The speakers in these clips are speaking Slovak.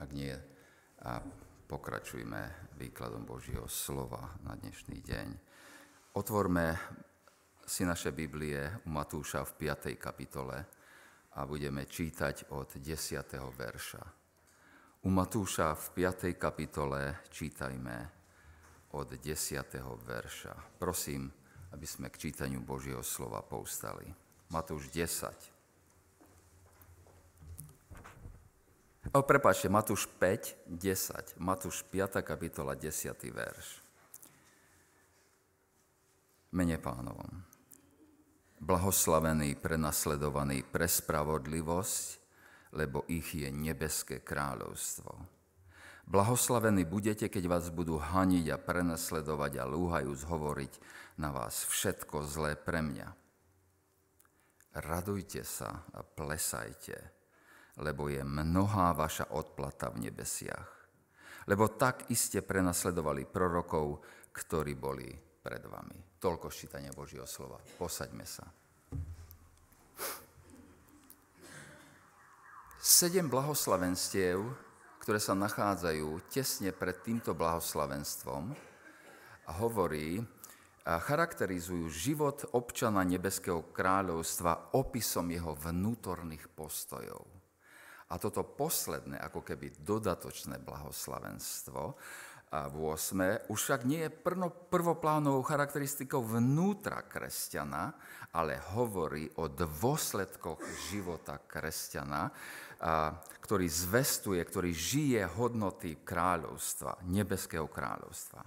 Ak nie, a pokračujme výkladom Božieho slova na dnešný deň. Otvorme si naše Biblie u Matúša v 5. kapitole a budeme čítať od 10. verša. U Matúša v 5. kapitole čítajme od 10. verša. Prosím, aby sme k čítaniu Božieho slova povstali. Matúš 10, O, prepáčte, Matúš 5, 10. Matúš 5. kapitola, 10. verš. Mene pánovom. Blahoslavený, prenasledovaný pre spravodlivosť, lebo ich je nebeské kráľovstvo. Blahoslavení budete, keď vás budú haniť a prenasledovať a lúhajú zhovoriť na vás všetko zlé pre mňa. Radujte sa a plesajte, lebo je mnohá vaša odplata v nebesiach. Lebo tak iste prenasledovali prorokov, ktorí boli pred vami. Toľko ščítania Božieho slova. Posaďme sa. Sedem blahoslavenstiev, ktoré sa nachádzajú tesne pred týmto blahoslavenstvom, hovorí, a charakterizujú život občana Nebeského kráľovstva opisom jeho vnútorných postojov. A toto posledné, ako keby dodatočné blahoslavenstvo, a v 8. už však nie je prvoplánovou charakteristikou vnútra kresťana, ale hovorí o dôsledkoch života kresťana, ktorý zvestuje, ktorý žije hodnoty kráľovstva, nebeského kráľovstva.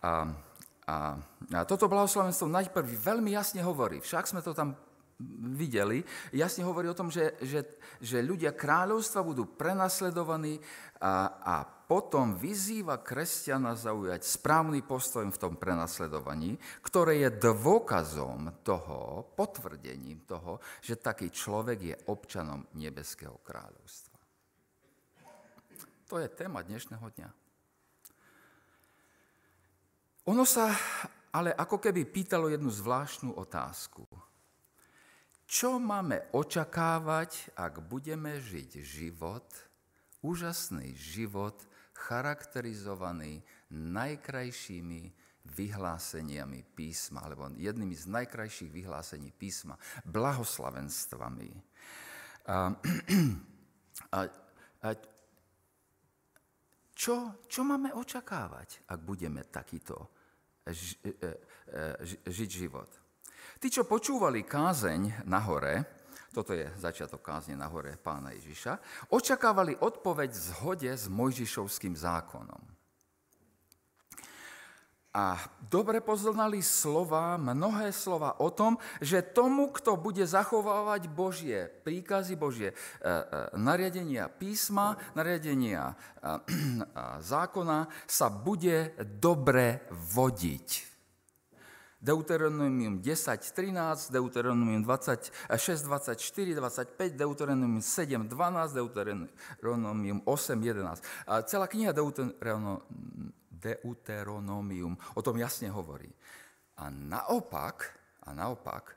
A, a, a toto blahoslavenstvo najprv veľmi jasne hovorí, však sme to tam videli, jasne hovorí o tom, že, že, že ľudia kráľovstva budú prenasledovaní a, a potom vyzýva kresťana zaujať správny postoj v tom prenasledovaní, ktoré je dôkazom toho, potvrdením toho, že taký človek je občanom nebeského kráľovstva. To je téma dnešného dňa. Ono sa ale ako keby pýtalo jednu zvláštnu otázku. Čo máme očakávať, ak budeme žiť život, úžasný život, charakterizovaný najkrajšími vyhláseniami písma, alebo jednými z najkrajších vyhlásení písma, blahoslavenstvami. A, a, a čo, čo máme očakávať, ak budeme takýto ži, e, e, žiť život? Tí, čo počúvali kázeň na hore, toto je začiatok kázne na hore pána Ježiša, očakávali odpoveď v zhode s Mojžišovským zákonom. A dobre poznali slova, mnohé slova o tom, že tomu, kto bude zachovávať Božie príkazy, Božie e, e, nariadenia písma, nariadenia e, zákona, sa bude dobre vodiť. Deuteronomium 10, 13, Deuteronomium 26, 24, 25, Deuteronomium 7, 12, Deuteronomium 8, 11. A celá kniha Deuteronomium o tom jasne hovorí. A naopak, a naopak,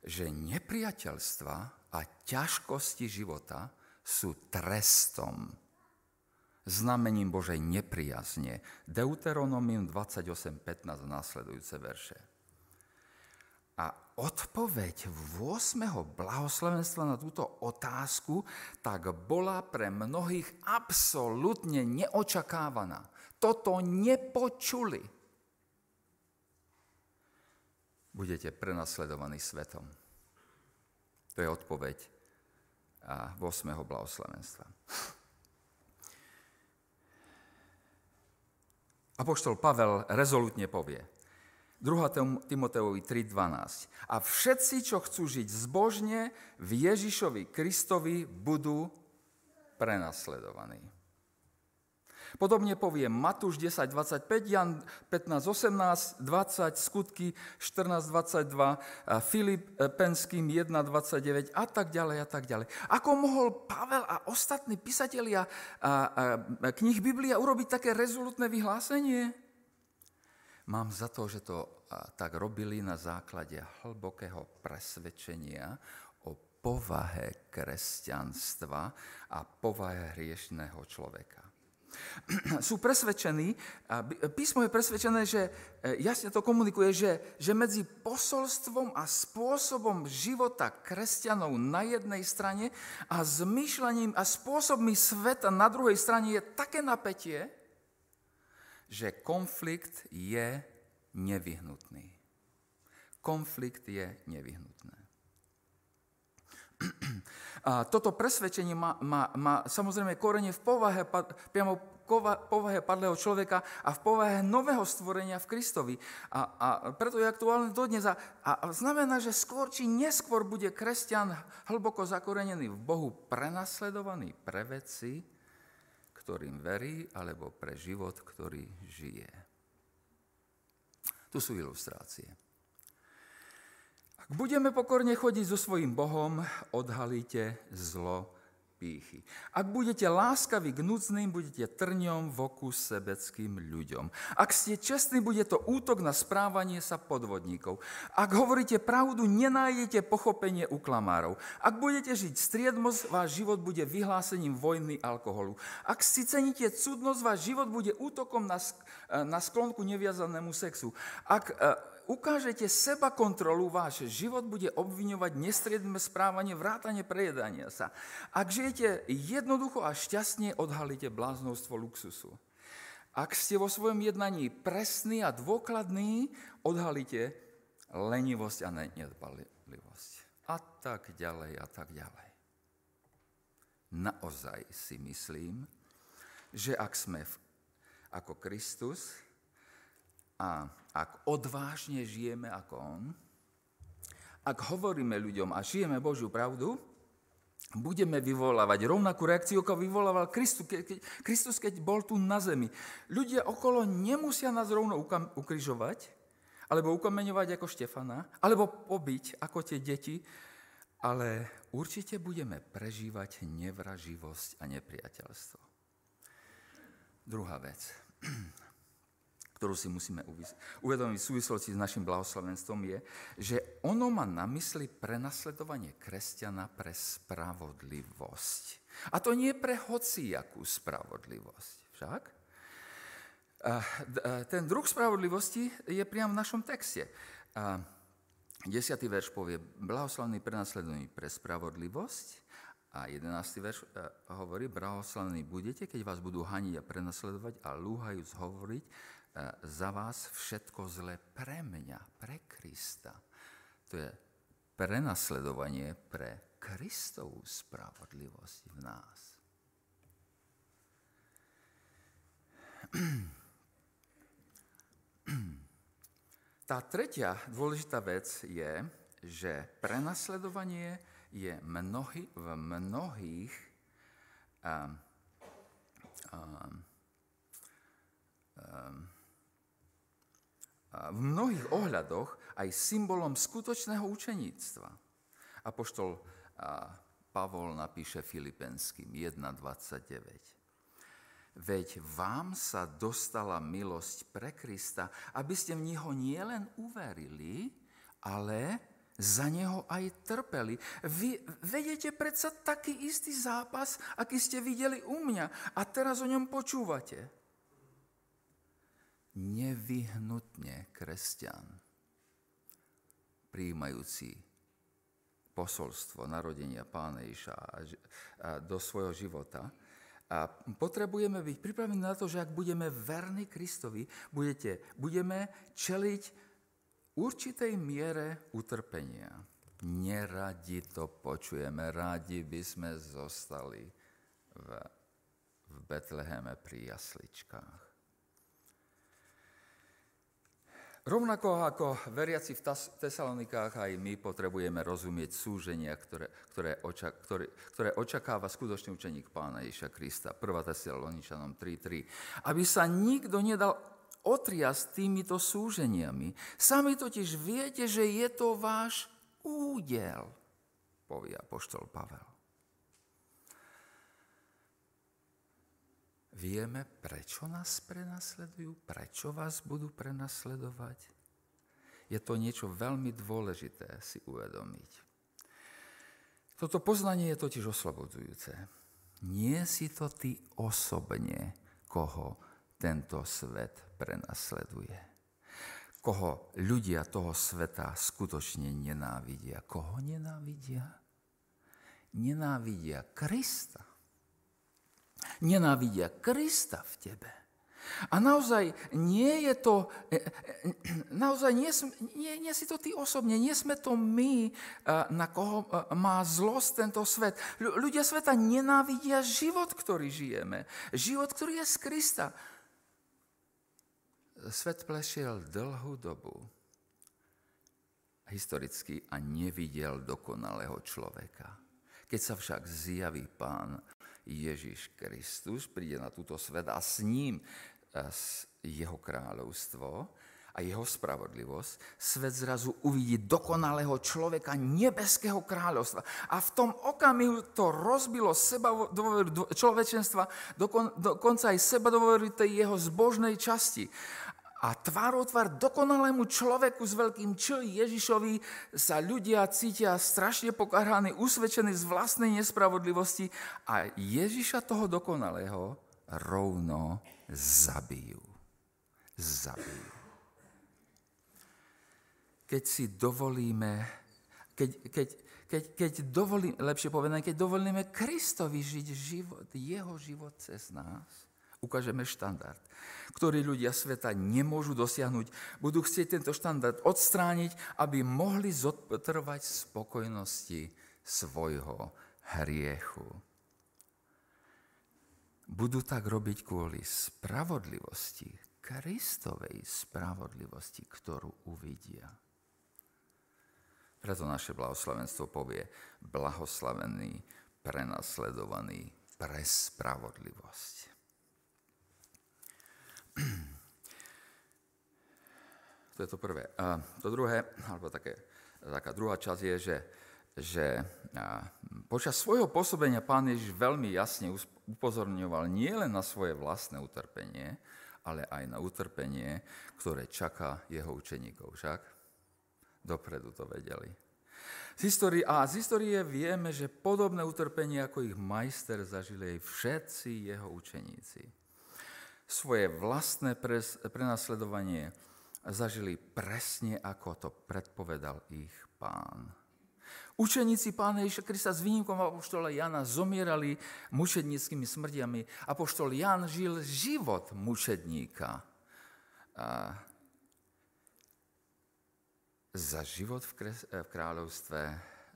že nepriateľstva a ťažkosti života sú trestom znamením Božej nepriazne. Deuteronomium 28.15 a následujúce verše. A odpoveď 8. blahoslavenstva na túto otázku tak bola pre mnohých absolútne neočakávaná. Toto nepočuli. Budete prenasledovaní svetom. To je odpoveď 8. blahoslavenstva. Apoštol Pavel rezolutne povie. 2. Timoteovi 3.12. A všetci, čo chcú žiť zbožne v Ježišovi Kristovi, budú prenasledovaní. Podobne povie Matúš 10, 25, Jan 15, 18, 20, Skutky 14, 22, Filip Penským 1, 29 a tak ďalej a tak ďalej. Ako mohol Pavel a ostatní písatelia knih Biblia urobiť také rezolutné vyhlásenie? Mám za to, že to tak robili na základe hlbokého presvedčenia o povahe kresťanstva a povahe hriešného človeka. sú presvedčení, písmo je presvedčené, že e, jasne to komunikuje, že, že medzi posolstvom a spôsobom života kresťanov na jednej strane a zmyšľaním a spôsobmi sveta na druhej strane je také napätie, že konflikt je nevyhnutný. Konflikt je nevyhnutné. A toto presvedčenie má, má, má samozrejme korene v povahe, priamo povahe padlého človeka a v povahe nového stvorenia v Kristovi. A, a preto je aktuálne dodnes. A, a znamená, že skôr či neskôr bude kresťan hlboko zakorenený v Bohu, prenasledovaný pre veci, ktorým verí, alebo pre život, ktorý žije. Tu sú ilustrácie. Ak budeme pokorne chodiť so svojím Bohom, odhalíte zlo pýchy. Ak budete láskaví k núcným, budete trňom v oku sebeckým ľuďom. Ak ste čestní, bude to útok na správanie sa podvodníkov. Ak hovoríte pravdu, nenájdete pochopenie u klamárov. Ak budete žiť striedmosť, váš život bude vyhlásením vojny alkoholu. Ak si ceníte cudnosť, váš život bude útokom na, na sklonku neviazanému sexu. Ak ukážete seba kontrolu, váš život bude obviňovať nestriedme správanie, vrátanie prejedania sa. Ak žijete jednoducho a šťastne, odhalíte bláznostvo luxusu. Ak ste vo svojom jednaní presný a dôkladný, odhalíte lenivosť a nedbalivosť. A tak ďalej, a tak ďalej. Naozaj si myslím, že ak sme ako Kristus, a ak odvážne žijeme ako On, ak hovoríme ľuďom a žijeme Božiu pravdu, budeme vyvolávať rovnakú reakciu, ako vyvolával Kristus, keď, Kristus, keď bol tu na zemi. Ľudia okolo nemusia nás rovno ukrižovať, alebo ukameňovať ako Štefana, alebo pobiť ako tie deti, ale určite budeme prežívať nevraživosť a nepriateľstvo. Druhá vec ktorú si musíme uvedomiť v súvislosti s našim blahoslavenstvom, je, že ono má na mysli prenasledovanie kresťana pre spravodlivosť. A to nie pre hociakú spravodlivosť. Však? Ten druh spravodlivosti je priamo v našom texte. Desiatý verš povie, blahoslavný prenasledovaný pre spravodlivosť a jedenáctý verš e, hovorí, blahoslavní budete, keď vás budú haniť a prenasledovať a lúhajúc hovoriť za vás všetko zle pre mňa, pre Krista. To je prenasledovanie pre Kristovú spravodlivosť v nás. Tá tretia dôležitá vec je, že prenasledovanie je mnohy, v mnohých um, um, um, v mnohých ohľadoch aj symbolom skutočného učeníctva. Apoštol Pavol napíše Filipenským 1.29. Veď vám sa dostala milosť pre Krista, aby ste v Neho nielen uverili, ale za Neho aj trpeli. Vy vedete predsa taký istý zápas, aký ste videli u mňa a teraz o ňom počúvate nevyhnutne kresťan, príjmajúci posolstvo narodenia Pána Iša do svojho života. A potrebujeme byť pripravení na to, že ak budeme verní Kristovi, budete, budeme čeliť určitej miere utrpenia. Neradi to počujeme, rádi by sme zostali v, v Betleheme pri jasličkách. Rovnako ako veriaci v Tesalonikách, aj my potrebujeme rozumieť súženia, ktoré, ktoré, očak, ktoré, ktoré očakáva skutočný učeník pána Ježa Krista. 1. Tesaloničanom 3.3. Aby sa nikto nedal otriasť týmito súženiami. Sami totiž viete, že je to váš údel, povie apoštol Pavel. Vieme, prečo nás prenasledujú, prečo vás budú prenasledovať. Je to niečo veľmi dôležité si uvedomiť. Toto poznanie je totiž oslobodzujúce. Nie si to ty osobne, koho tento svet prenasleduje. Koho ľudia toho sveta skutočne nenávidia. Koho nenávidia? Nenávidia Krista. Nenávidia Krista v tebe. A naozaj nie je to, e, e, naozaj nie, nie, nie si to ty osobne, nie sme to my, e, na koho má zlosť tento svet. Ľudia sveta nenávidia život, ktorý žijeme. Život, ktorý je z Krista. Svet plešiel dlhú dobu historicky a nevidel dokonalého človeka. Keď sa však zjaví pán Ježiš Kristus, príde na túto svet a s ním jeho kráľovstvo a jeho spravodlivosť, svet zrazu uvidí dokonalého človeka nebeského kráľovstva. A v tom okamihu to rozbilo seba človečenstva, dokon, dokonca aj seba tej jeho zbožnej časti. A tvárou tvár dokonalému človeku s veľkým Č Ježišovi sa ľudia cítia strašne pokarhaní, usvedčení z vlastnej nespravodlivosti a Ježiša toho dokonalého rovno zabijú. Zabijú. Keď si dovolíme, keď, keď, keď, keď dovolíme, lepšie povedané, keď dovolíme Kristovi žiť život, jeho život cez nás, ukážeme štandard, ktorý ľudia sveta nemôžu dosiahnuť. Budú chcieť tento štandard odstrániť, aby mohli zotrvať spokojnosti svojho hriechu budú tak robiť kvôli spravodlivosti, Kristovej spravodlivosti, ktorú uvidia. Preto naše blahoslavenstvo povie blahoslavený, prenasledovaný pre spravodlivosť. To je to prvé. To druhé, alebo také, taká druhá časť je, že že počas svojho pôsobenia pán Ježiš veľmi jasne upozorňoval nielen na svoje vlastné utrpenie, ale aj na utrpenie, ktoré čaká jeho učeníkov. Však dopredu to vedeli. Z histórie, a z histórie vieme, že podobné utrpenie ako ich majster zažili aj všetci jeho učeníci. Svoje vlastné prenasledovanie zažili presne ako to predpovedal ich pán. Učeníci pána Ježiša Krista s výnimkom apoštola Jana zomierali mučedníckými smrtiami. Apoštol Jan žil život mučedníka. A za život v, kres- v kráľovstve,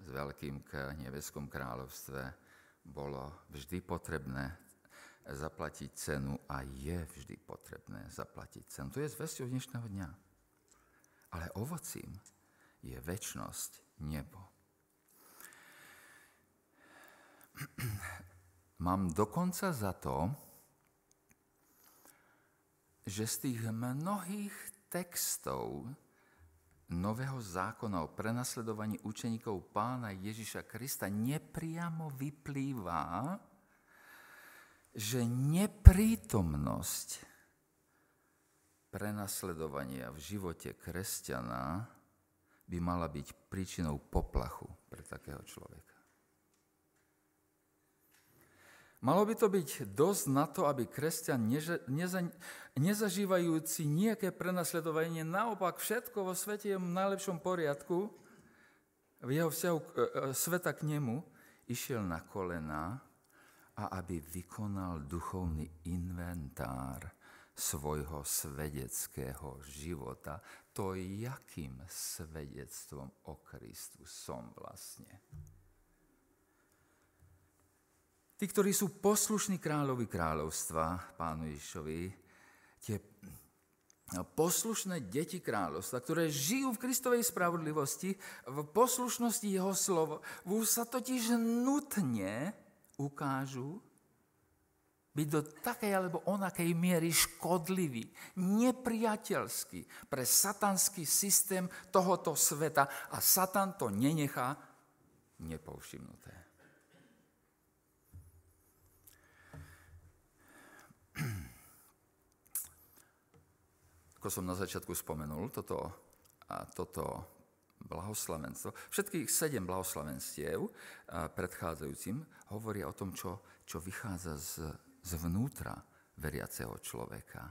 s veľkým k nebeskom kráľovstve, bolo vždy potrebné zaplatiť cenu a je vždy potrebné zaplatiť cenu. To je zvesťou dnešného dňa. Ale ovocím je väčnosť nebo. Mám dokonca za to, že z tých mnohých textov Nového zákona o prenasledovaní učeníkov pána Ježiša Krista nepriamo vyplýva, že neprítomnosť prenasledovania v živote kresťana by mala byť príčinou poplachu pre takého človeka. Malo by to byť dosť na to, aby kresťan neza, nezažívajúci nejaké prenasledovanie, naopak všetko vo svete je v najlepšom poriadku, v jeho vzťahu e, e, sveta k nemu, išiel na kolena a aby vykonal duchovný inventár svojho svedeckého života, to jakým svedectvom o Kristu som vlastne. Tí, ktorí sú poslušní kráľovi kráľovstva, pánu Ježišovi, tie poslušné deti kráľovstva, ktoré žijú v Kristovej spravodlivosti, v poslušnosti jeho slovo, sa totiž nutne ukážu byť do takej alebo onakej miery škodlivý, nepriateľský pre satanský systém tohoto sveta a Satan to nenechá nepovšimnuté. Ako som na začiatku spomenul, toto, a toto blahoslavenstvo, všetkých sedem blahoslavenstiev predchádzajúcim hovoria o tom, čo, čo vychádza z, zvnútra veriaceho človeka.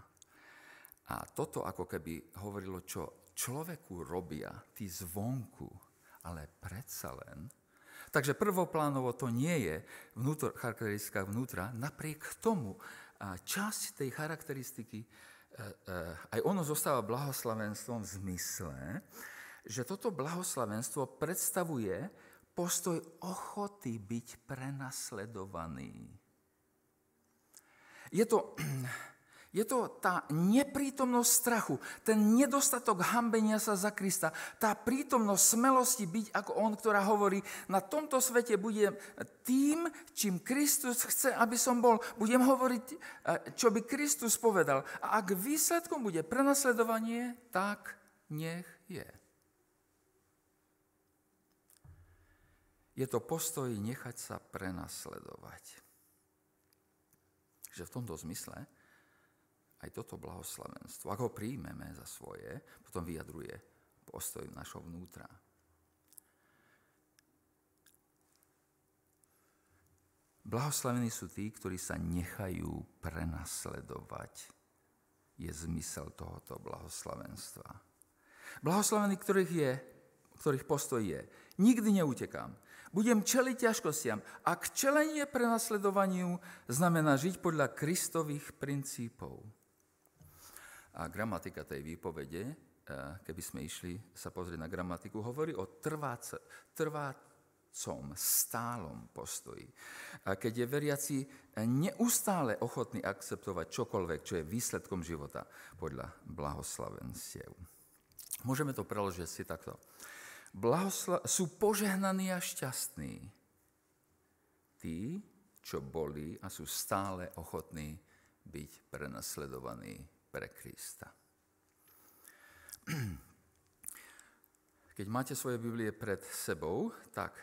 A toto ako keby hovorilo, čo človeku robia tí zvonku, ale predsa len. Takže prvoplánovo to nie je vnútor, charakteristika vnútra, napriek tomu časť tej charakteristiky, e, e, aj ono zostáva blahoslavenstvom v zmysle, že toto blahoslavenstvo predstavuje postoj ochoty byť prenasledovaný. Je to, je to tá neprítomnosť strachu, ten nedostatok hambenia sa za Krista, tá prítomnosť smelosti byť ako On, ktorá hovorí, na tomto svete budem tým, čím Kristus chce, aby som bol. Budem hovoriť, e, čo by Kristus povedal. A ak výsledkom bude prenasledovanie, tak nech je. Je to postoj nechať sa prenasledovať. Že v tomto zmysle aj toto blahoslavenstvo, ak ho príjmeme za svoje, potom vyjadruje postoj našho vnútra. Blahoslavení sú tí, ktorí sa nechajú prenasledovať. Je zmysel tohoto blahoslavenstva. Blahoslavení, ktorých, je, ktorých postoj je, nikdy neutekám, budem čeliť ťažkostiam. Ak čelenie prenasledovaniu znamená žiť podľa Kristových princípov. A gramatika tej výpovede, eh, keby sme išli sa pozrieť na gramatiku, hovorí o trvácom, stálom postoji. A keď je veriaci neustále ochotný akceptovať čokoľvek, čo je výsledkom života podľa blahoslavenstiev. Môžeme to preložiť si takto blahosla- sú požehnaní a šťastní. Tí, čo boli a sú stále ochotní byť prenasledovaní pre Krista. Keď máte svoje Biblie pred sebou, tak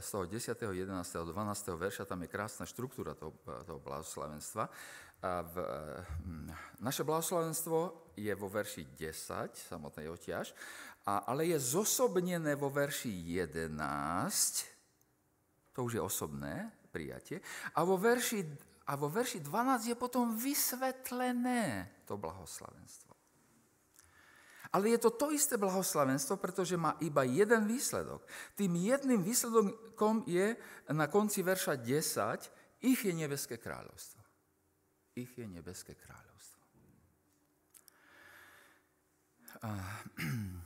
z toho 10., 11., 12. verša, tam je krásna štruktúra toho, toho blahoslavenstva. A v, hm, naše blahoslavenstvo je vo verši 10, samotnej oťaž, a, ale je zosobnené vo verši 11, to už je osobné prijatie, a vo verši, a vo verši 12 je potom vysvetlené to blahoslavenstvo. Ale je to to isté blahoslavenstvo, pretože má iba jeden výsledok. Tým jedným výsledkom je na konci verša 10, ich je nebeské kráľovstvo. Ich je nebeské kráľovstvo. A,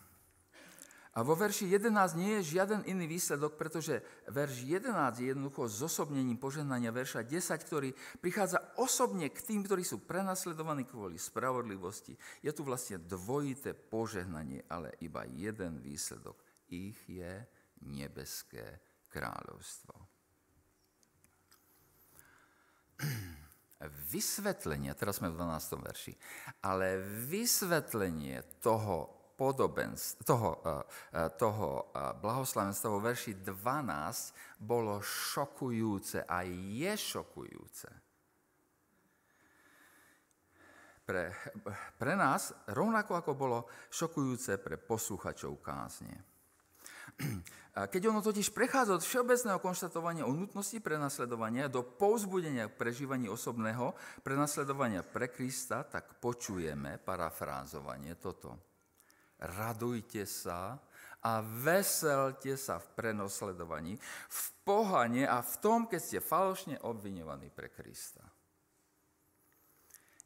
A vo verši 11 nie je žiaden iný výsledok, pretože verš 11 je jednoducho zosobnením požehnania verša 10, ktorý prichádza osobne k tým, ktorí sú prenasledovaní kvôli spravodlivosti. Je tu vlastne dvojité požehnanie, ale iba jeden výsledok. Ich je nebeské kráľovstvo. Vysvetlenie, teraz sme v 12. verši, ale vysvetlenie toho podobenstv, toho, eh, eh, toho eh, blahoslavenstva vo verši 12 bolo šokujúce a je šokujúce. Pre, pre nás rovnako ako bolo šokujúce pre posluchačov kázne. Keď ono totiž prechádza od všeobecného konštatovania o nutnosti prenasledovania do povzbudenia k prežívaní osobného prenasledovania pre Krista, tak počujeme parafrázovanie toto radujte sa a veselte sa v prenosledovaní, v pohane a v tom, keď ste falošne obviňovaní pre Krista.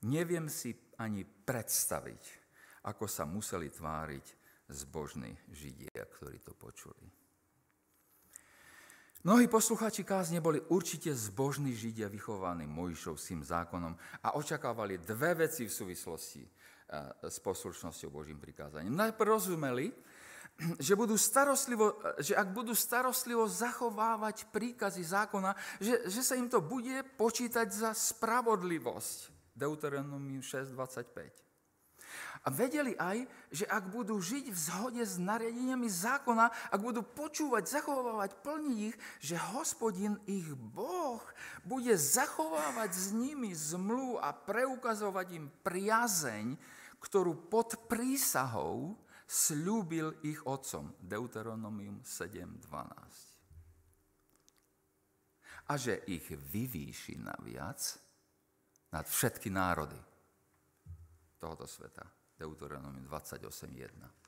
Neviem si ani predstaviť, ako sa museli tváriť zbožní Židia, ktorí to počuli. Mnohí posluchači kázne boli určite zbožní Židia vychovaní Mojšovským zákonom a očakávali dve veci v súvislosti s poslušnosťou Božím prikázaním. Najprv rozumeli, že, budú starostlivo, že ak budú starostlivo zachovávať príkazy zákona, že, že sa im to bude počítať za spravodlivosť. Deuteronomium 6.25. A vedeli aj, že ak budú žiť v zhode s nariadeniami zákona, ak budú počúvať, zachovávať, plniť ich, že hospodin ich Boh bude zachovávať s nimi zmlu a preukazovať im priazeň, ktorú pod prísahou slúbil ich otcom. Deuteronomium 7.12. A že ich vyvýši naviac nad všetky národy tohoto sveta. Deuteronomium 28.1.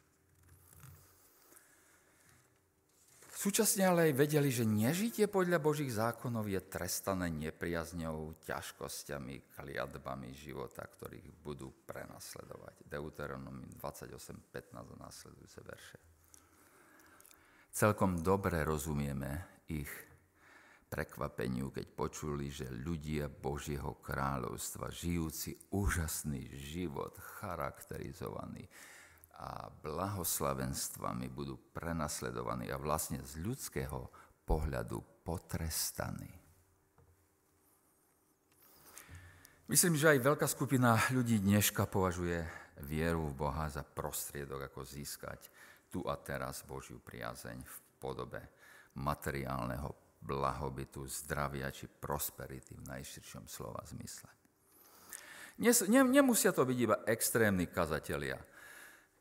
Súčasne ale aj vedeli, že nežitie podľa Božích zákonov je trestané nepriazňou, ťažkosťami, kliatbami života, ktorých budú prenasledovať. Deuteronomy 28, 15 a následujúce verše. Celkom dobre rozumieme ich prekvapeniu, keď počuli, že ľudia Božieho kráľovstva, žijúci úžasný život, charakterizovaný a blahoslavenstvami budú prenasledovaní a vlastne z ľudského pohľadu potrestaní. Myslím, že aj veľká skupina ľudí dneška považuje vieru v Boha za prostriedok, ako získať tu a teraz Božiu priazeň v podobe materiálneho blahobytu, zdravia či prosperity v najširšom slova zmysle. Nemusia to byť iba extrémni kazatelia,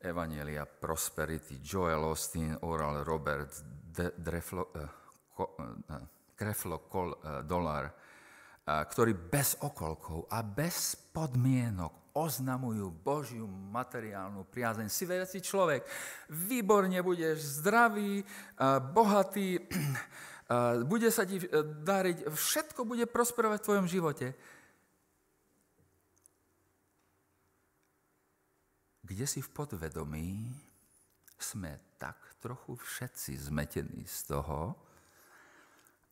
Evangelia Prosperity, Joel Austin, Oral Robert, De, Dreflo, eh, ko, eh, Kreflo Kol, eh, Dolar, eh, ktorí bez okolkov a bez podmienok oznamujú Božiu materiálnu priazeň. Si veriaci človek, výborne budeš zdravý, eh, bohatý, eh, bude sa ti dariť, všetko bude prosperovať v tvojom živote. Kde si v podvedomí sme tak trochu všetci zmetení z toho,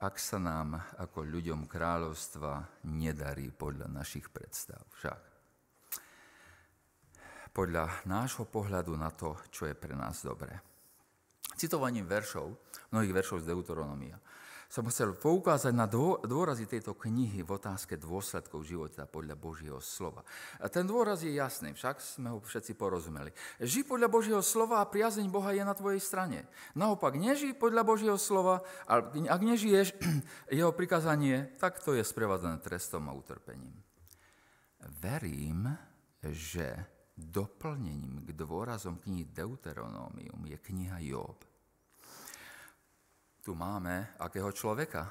ak sa nám ako ľuďom kráľovstva nedarí podľa našich predstav. Však podľa nášho pohľadu na to, čo je pre nás dobré. Citovaním veršov, mnohých veršov z Deuteronomia, som chcel poukázať na dôrazy tejto knihy v otázke dôsledkov života podľa Božieho slova. A ten dôraz je jasný, však sme ho všetci porozumeli. Ži podľa Božieho slova a priazeň Boha je na tvojej strane. Naopak, neži podľa Božieho slova, a ak nežiješ jeho prikázanie, tak to je sprevádzané trestom a utrpením. Verím, že doplnením k dôrazom knihy Deuteronómium je kniha Job tu máme akého človeka?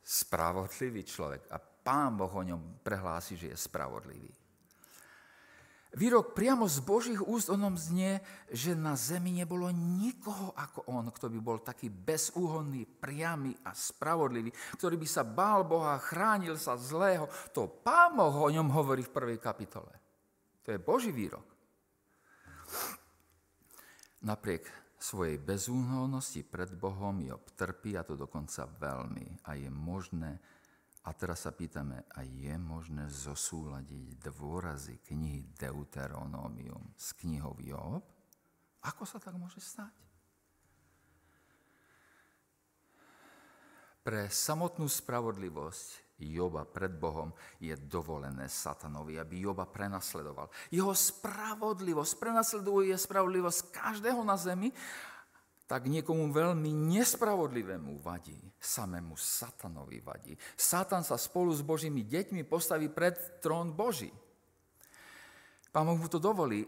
Spravodlivý človek. A pán Boh o ňom prehlási, že je spravodlivý. Výrok priamo z Božích úst o ňom znie, že na zemi nebolo nikoho ako on, kto by bol taký bezúhonný, priamy a spravodlivý, ktorý by sa bál Boha, chránil sa zlého. To pán Boh o ňom hovorí v prvej kapitole. To je Boží výrok. Napriek svojej bezúhonnosti pred Bohom Job trpí a to dokonca veľmi. A je možné, a teraz sa pýtame, a je možné zosúľadiť dôrazy knihy Deuteronomium s knihou Job? Ako sa tak môže stať? Pre samotnú spravodlivosť Joba pred Bohom je dovolené satanovi, aby Joba prenasledoval. Jeho spravodlivosť, prenasleduje spravodlivosť každého na zemi, tak niekomu veľmi nespravodlivému vadí. Samému satanovi vadí. Satan sa spolu s Božími deťmi postaví pred trón Boží. Pán mu to dovolí.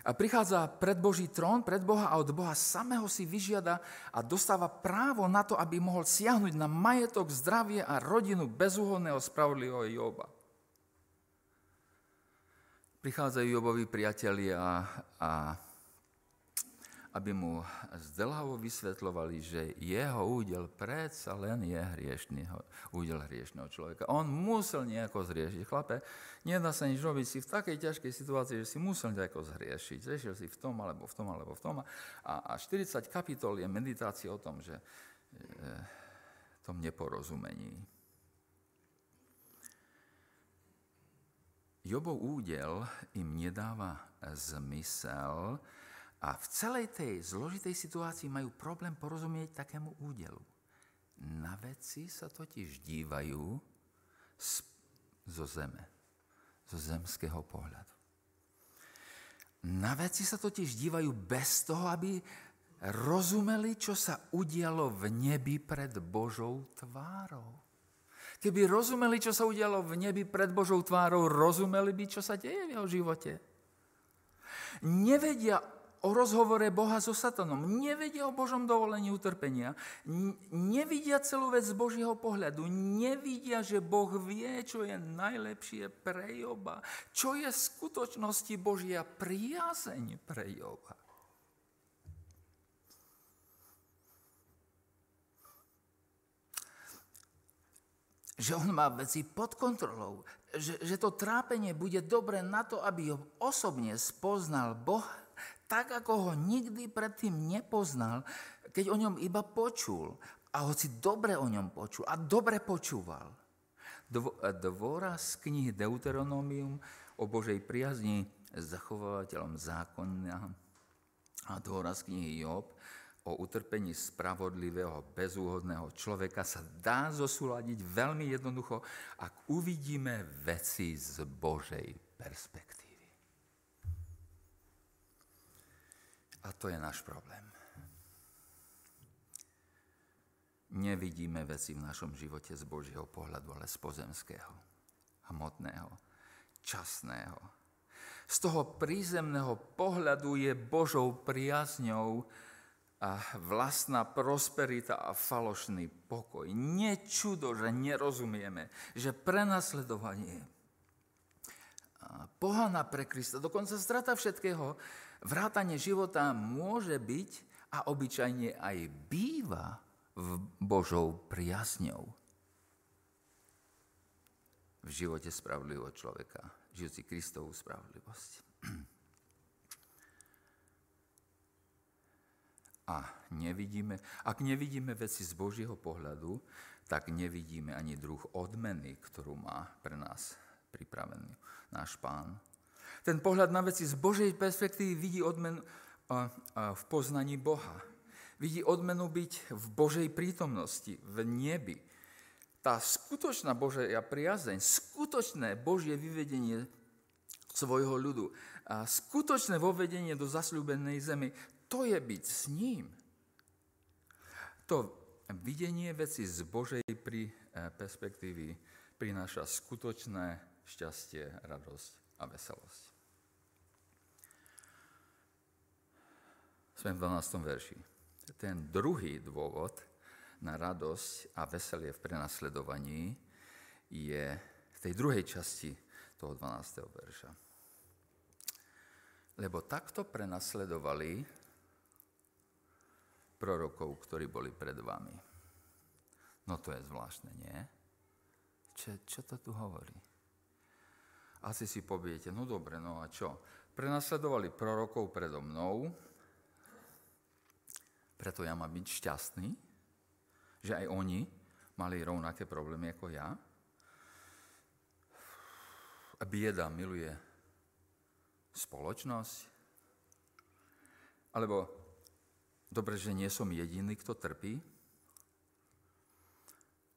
A prichádza pred Boží trón, pred Boha a od Boha samého si vyžiada a dostáva právo na to, aby mohol siahnuť na majetok, zdravie a rodinu bezúhodného spravodlivého Joba. Prichádzajú Jobovi priatelia a, a aby mu zdlhavo vysvetľovali, že jeho údel predsa len je hriešný, údel hriešného človeka. On musel nejako zriešiť. Chlape, nedá sa nič robiť si v takej ťažkej situácii, že si musel nejako zriešiť. Zriešil si v tom, alebo v tom, alebo v tom. A, a 40 kapitol je meditácia o tom, že e, tom neporozumení. Jobov údel im nedáva zmysel, a v celej tej zložitej situácii majú problém porozumieť takému údelu. Na veci sa totiž dívajú zo zeme, zo zemského pohľadu. Na veci sa totiž dívajú bez toho, aby rozumeli, čo sa udialo v nebi pred Božou tvárou. Keby rozumeli, čo sa udialo v nebi pred Božou tvárou, rozumeli by, čo sa deje v jeho živote. Nevedia o rozhovore Boha so satanom, nevedia o Božom dovolení utrpenia, nevidia celú vec z Božieho pohľadu, nevidia, že Boh vie, čo je najlepšie pre Joba, čo je v skutočnosti Božia priazeň pre Joba. Že on má veci pod kontrolou, že, že to trápenie bude dobre na to, aby ho osobne spoznal Boh tak, ako ho nikdy predtým nepoznal, keď o ňom iba počul. A hoci dobre o ňom počul a dobre počúval. Dôraz knihy Deuteronomium o Božej priazni s zachovávateľom zákona a dôraz knihy Job o utrpení spravodlivého, bezúhodného človeka sa dá zosúľadiť veľmi jednoducho, ak uvidíme veci z Božej perspektívy. A to je náš problém. Nevidíme veci v našom živote z Božieho pohľadu, ale z pozemského, hmotného, časného. Z toho prízemného pohľadu je Božou priazňou a vlastná prosperita a falošný pokoj. Nečudo, že nerozumieme, že prenasledovanie pohana pre Krista, dokonca strata všetkého, vrátanie života môže byť a obyčajne aj býva v Božou priazňou. V živote spravodlivého človeka, žijúci Kristovú spravodlivosť. A nevidíme, ak nevidíme veci z Božieho pohľadu, tak nevidíme ani druh odmeny, ktorú má pre nás pripravený náš pán ten pohľad na veci z Božej perspektívy vidí odmenu v poznaní Boha. Vidí odmenu byť v Božej prítomnosti, v nebi. Tá skutočná Božia priazeň, skutočné Božie vyvedenie svojho ľudu a skutočné vovedenie do zasľúbenej zemi, to je byť s ním. To videnie veci z Božej e, perspektívy prináša skutočné šťastie, radosť a veselosť. Sme v 12. verši. Ten druhý dôvod na radosť a veselie v prenasledovaní je v tej druhej časti toho 12. verša. Lebo takto prenasledovali prorokov, ktorí boli pred vami. No to je zvláštne, nie? Čo, čo to tu hovorí? Asi si poviete, no dobre, no a čo? Prenasledovali prorokov predo mnou, preto ja mám byť šťastný, že aj oni mali rovnaké problémy ako ja. A bieda miluje spoločnosť. Alebo dobre, že nie som jediný, kto trpí.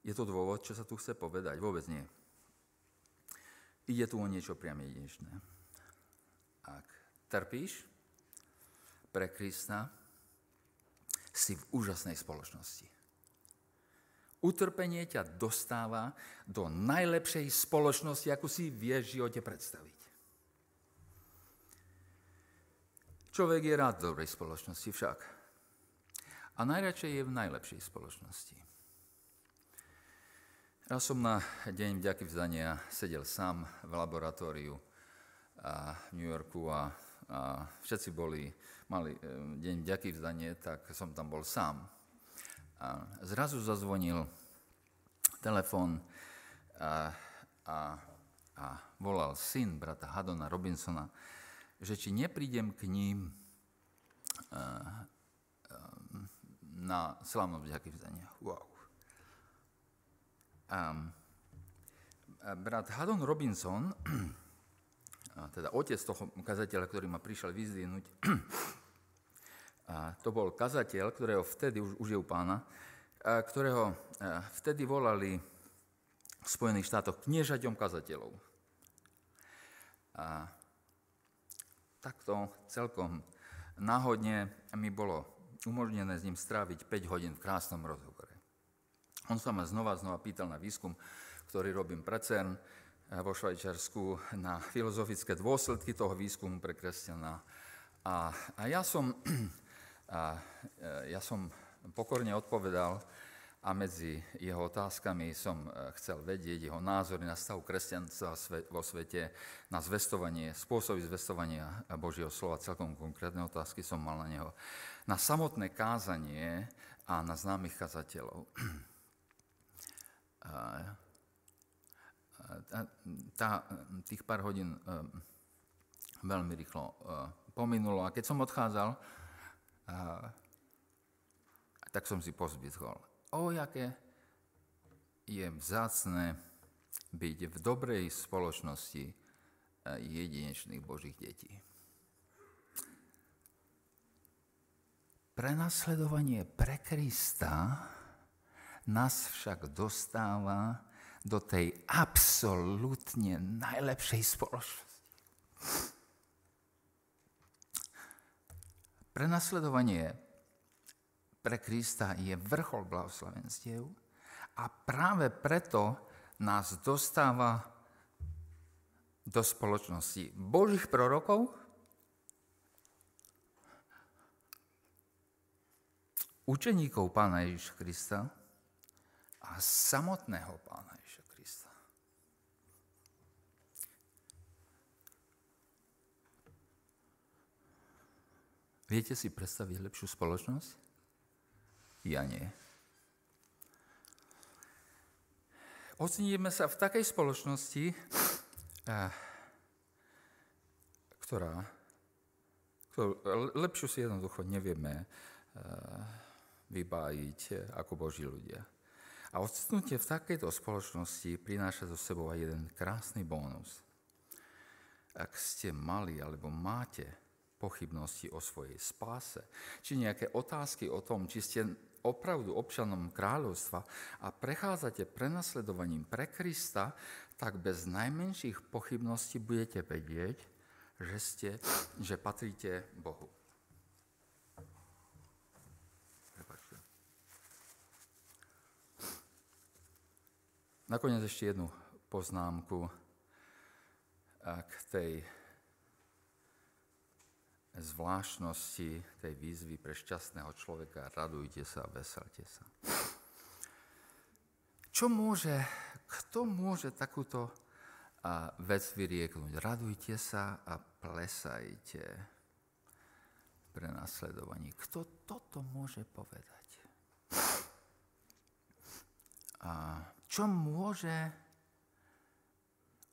Je to dôvod, čo sa tu chce povedať? Vôbec nie. Ide tu o niečo priam jedinečné. Ak trpíš pre Krista, si v úžasnej spoločnosti. Utrpenie ťa dostáva do najlepšej spoločnosti, ako si vieš v živote predstaviť. Človek je rád v dobrej spoločnosti však. A najradšej je v najlepšej spoločnosti. Ja som na deň vďaky vzdania sedel sám v laboratóriu v New Yorku a, a všetci boli mali e, deň vďaky vzdanie, tak som tam bol sám. A zrazu zazvonil telefon a, a, a volal syn brata Hadona Robinsona, že či neprídem k ním e, e, na slávnosť vďaky vzdania. Wow. A, brat Hadon Robinson teda otec toho kazateľa, ktorý ma prišiel vyzdvihnúť, to bol kazateľ, ktorého vtedy, už, už je u pána, ktorého vtedy volali v Spojených štátoch kniežaťom kazateľov. A takto celkom náhodne mi bolo umožnené s ním stráviť 5 hodín v krásnom rozhovore. On sa ma znova znova pýtal na výskum, ktorý robím pre CERN, vo Švajčiarsku na filozofické dôsledky toho výskumu pre kresťana. A, a ja, som, a, e, ja som pokorne odpovedal a medzi jeho otázkami som e, chcel vedieť jeho názory na stavu kresťanstva vo svete, na zvestovanie, spôsoby zvestovania Božieho slova, celkom konkrétne otázky som mal na neho, na samotné kázanie a na známych kazateľov. Tá, tých pár hodín e, veľmi rýchlo e, pominulo a keď som odchádzal, tak som si pozbytkol o jaké je vzácne byť v dobrej spoločnosti eh, jedinečných Božích detí. Prenasledovanie pre Krista nás však dostáva do tej absolútne najlepšej spoločnosti. Prenasledovanie pre Krista je vrchol blahoslavenstiev a práve preto nás dostáva do spoločnosti Božích prorokov, učeníkov Pána Ježiša Krista a samotného Pána Ježiša Krista. Viete si predstaviť lepšiu spoločnosť? ja nie. Oceníme sa v takej spoločnosti, eh, ktorá, ktorú lepšiu si jednoducho nevieme eh, vybájiť eh, ako Boží ľudia. A odstnutie v takejto spoločnosti prináša zo sebou aj jeden krásny bónus. Ak ste mali alebo máte pochybnosti o svojej spáse, či nejaké otázky o tom, či ste opravdu občanom kráľovstva a prechádzate prenasledovaním pre Krista, tak bez najmenších pochybností budete vedieť, že, ste, že patríte Bohu. Nakoniec ešte jednu poznámku k tej zvláštnosti tej výzvy pre šťastného človeka. Radujte sa, veselte sa. Čo môže, kto môže takúto vec vyrieknúť? Radujte sa a plesajte pre nasledovanie. Kto toto môže povedať? A čo môže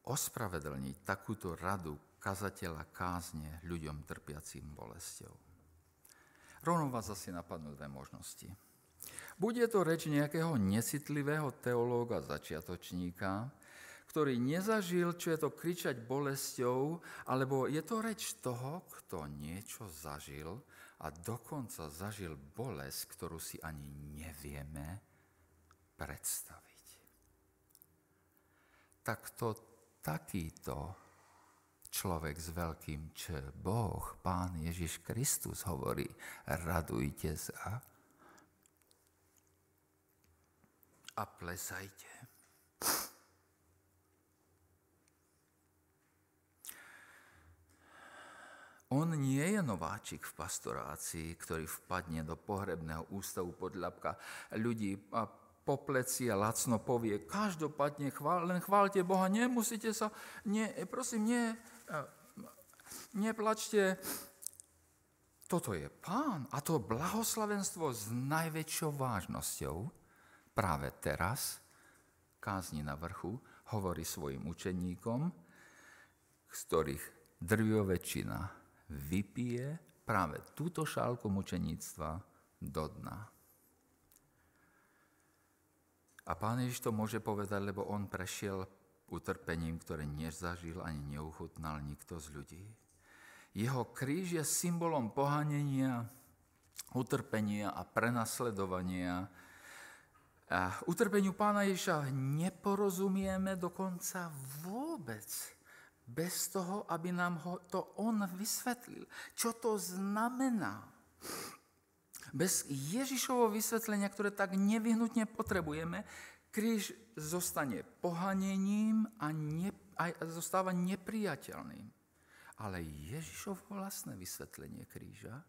ospravedlniť takúto radu kazateľa kázne ľuďom trpiacím bolesťou. Rovno vás asi napadnú dve možnosti. Bude to reč nejakého necitlivého teológa začiatočníka, ktorý nezažil, čo je to kričať bolesťou, alebo je to reč toho, kto niečo zažil a dokonca zažil bolesť, ktorú si ani nevieme predstaviť. Tak to takýto človek s veľkým Č, Boh, Pán Ježiš Kristus hovorí, radujte sa a plesajte. On nie je nováčik v pastorácii, ktorý vpadne do pohrebného ústavu podľapka ľudí a po pleci a lacno povie, každopádne chvál, len chválte Boha, nemusíte sa, nie, prosím, nie, neplačte, toto je pán a to blahoslavenstvo s najväčšou vážnosťou práve teraz, kázni na vrchu, hovorí svojim učeníkom, z ktorých drvio väčšina vypije práve túto šálku mučeníctva do dna. A pán Ježiš to môže povedať, lebo on prešiel utrpením, ktoré nezažil ani neuchutnal nikto z ľudí. Jeho kríž je symbolom pohanenia, utrpenia a prenasledovania. A utrpeniu pána Ježa neporozumieme dokonca vôbec bez toho, aby nám ho to on vysvetlil. Čo to znamená? Bez Ježišovo vysvetlenia, ktoré tak nevyhnutne potrebujeme, kríž zostane pohanením a, ne, a zostáva nepriateľným. Ale Ježišovo vlastné vysvetlenie kríža,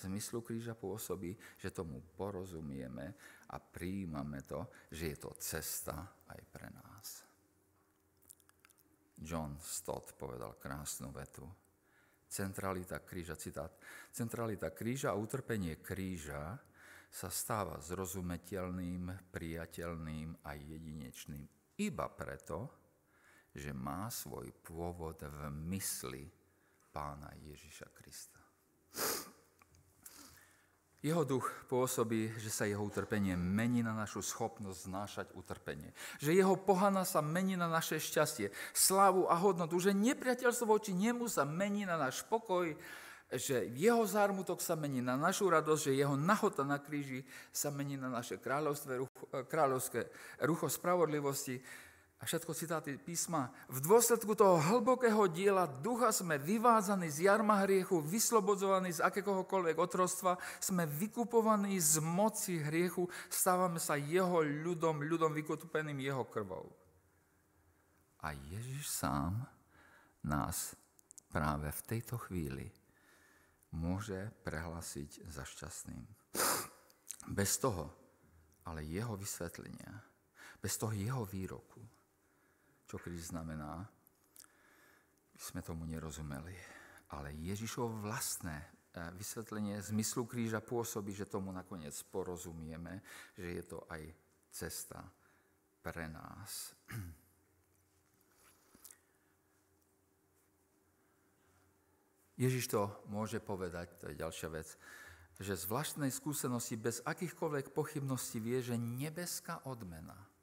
zmyslu kríža pôsobí, že tomu porozumieme a prijímame to, že je to cesta aj pre nás. John Stott povedal krásnu vetu. Centralita kríža, citát, centralita kríža a utrpenie kríža sa stáva zrozumiteľným, priateľným a jedinečným iba preto, že má svoj pôvod v mysli pána Ježiša Krista. Jeho duch pôsobí, že sa jeho utrpenie mení na našu schopnosť znášať utrpenie. Že jeho pohana sa mení na naše šťastie, slávu a hodnotu. Že nepriateľstvo voči nemu sa mení na náš pokoj, že jeho zármutok sa mení na našu radosť, že jeho nahota na kríži sa mení na naše kráľovské rucho spravodlivosti, a všetko citáty písma. V dôsledku toho hlbokého diela ducha sme vyvádzaní z jarma hriechu, vyslobodzovaní z akéhokoľvek otrostva, sme vykupovaní z moci hriechu, stávame sa jeho ľudom, ľudom vykupeným jeho krvou. A Ježiš sám nás práve v tejto chvíli môže prehlásiť za šťastným. Bez toho, ale jeho vysvetlenia, bez toho jeho výroku, čo kríž znamená, by sme tomu nerozumeli. Ale Ježišovo vlastné eh, vysvetlenie zmyslu kríža pôsobí, že tomu nakoniec porozumieme, že je to aj cesta pre nás. Ježiš to môže povedať, to je ďalšia vec, že z vlastnej skúsenosti bez akýchkoľvek pochybností vie, že nebeská odmena –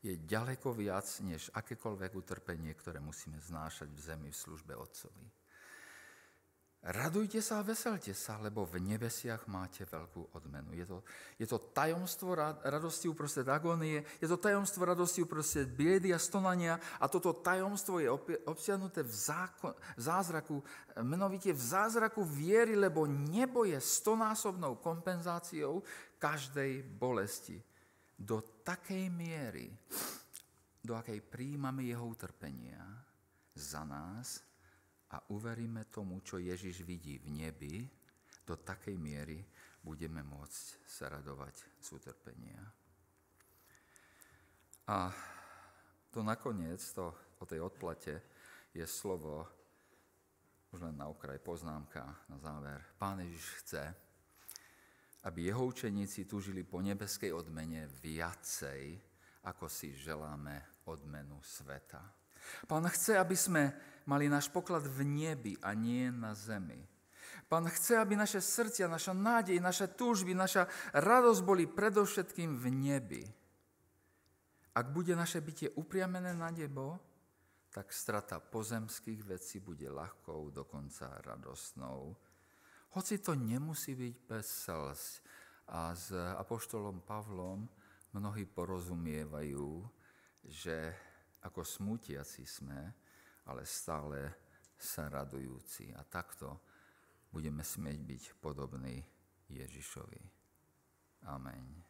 je ďaleko viac než akékoľvek utrpenie, ktoré musíme znášať v zemi v službe Otcovi. Radujte sa a veselte sa, lebo v nebesiach máte veľkú odmenu. Je to, je to tajomstvo radosti uprostred agónie, je to tajomstvo radosti uprostred biedy a stonania a toto tajomstvo je obsiahnuté v, zákon, v zázraku, menovite v zázraku viery, lebo nebo je stonásobnou kompenzáciou každej bolesti do takej miery, do akej príjmame jeho utrpenia za nás a uveríme tomu, čo Ježiš vidí v nebi, do takej miery budeme môcť sa radovať z utrpenia. A to nakoniec, to o tej odplate, je slovo, už len na okraj poznámka na záver. Pán Ježiš chce, aby jeho učeníci túžili po nebeskej odmene viacej, ako si želáme odmenu sveta. Pán chce, aby sme mali náš poklad v nebi a nie na zemi. Pán chce, aby naše srdcia, naša nádej, naše túžby, naša radosť boli predovšetkým v nebi. Ak bude naše bytie upriamené na nebo, tak strata pozemských vecí bude ľahkou, dokonca radostnou hoci to nemusí byť bez slz. A s apoštolom Pavlom mnohí porozumievajú, že ako smutiaci sme, ale stále sa radujúci. A takto budeme smieť byť podobní Ježišovi. Amen.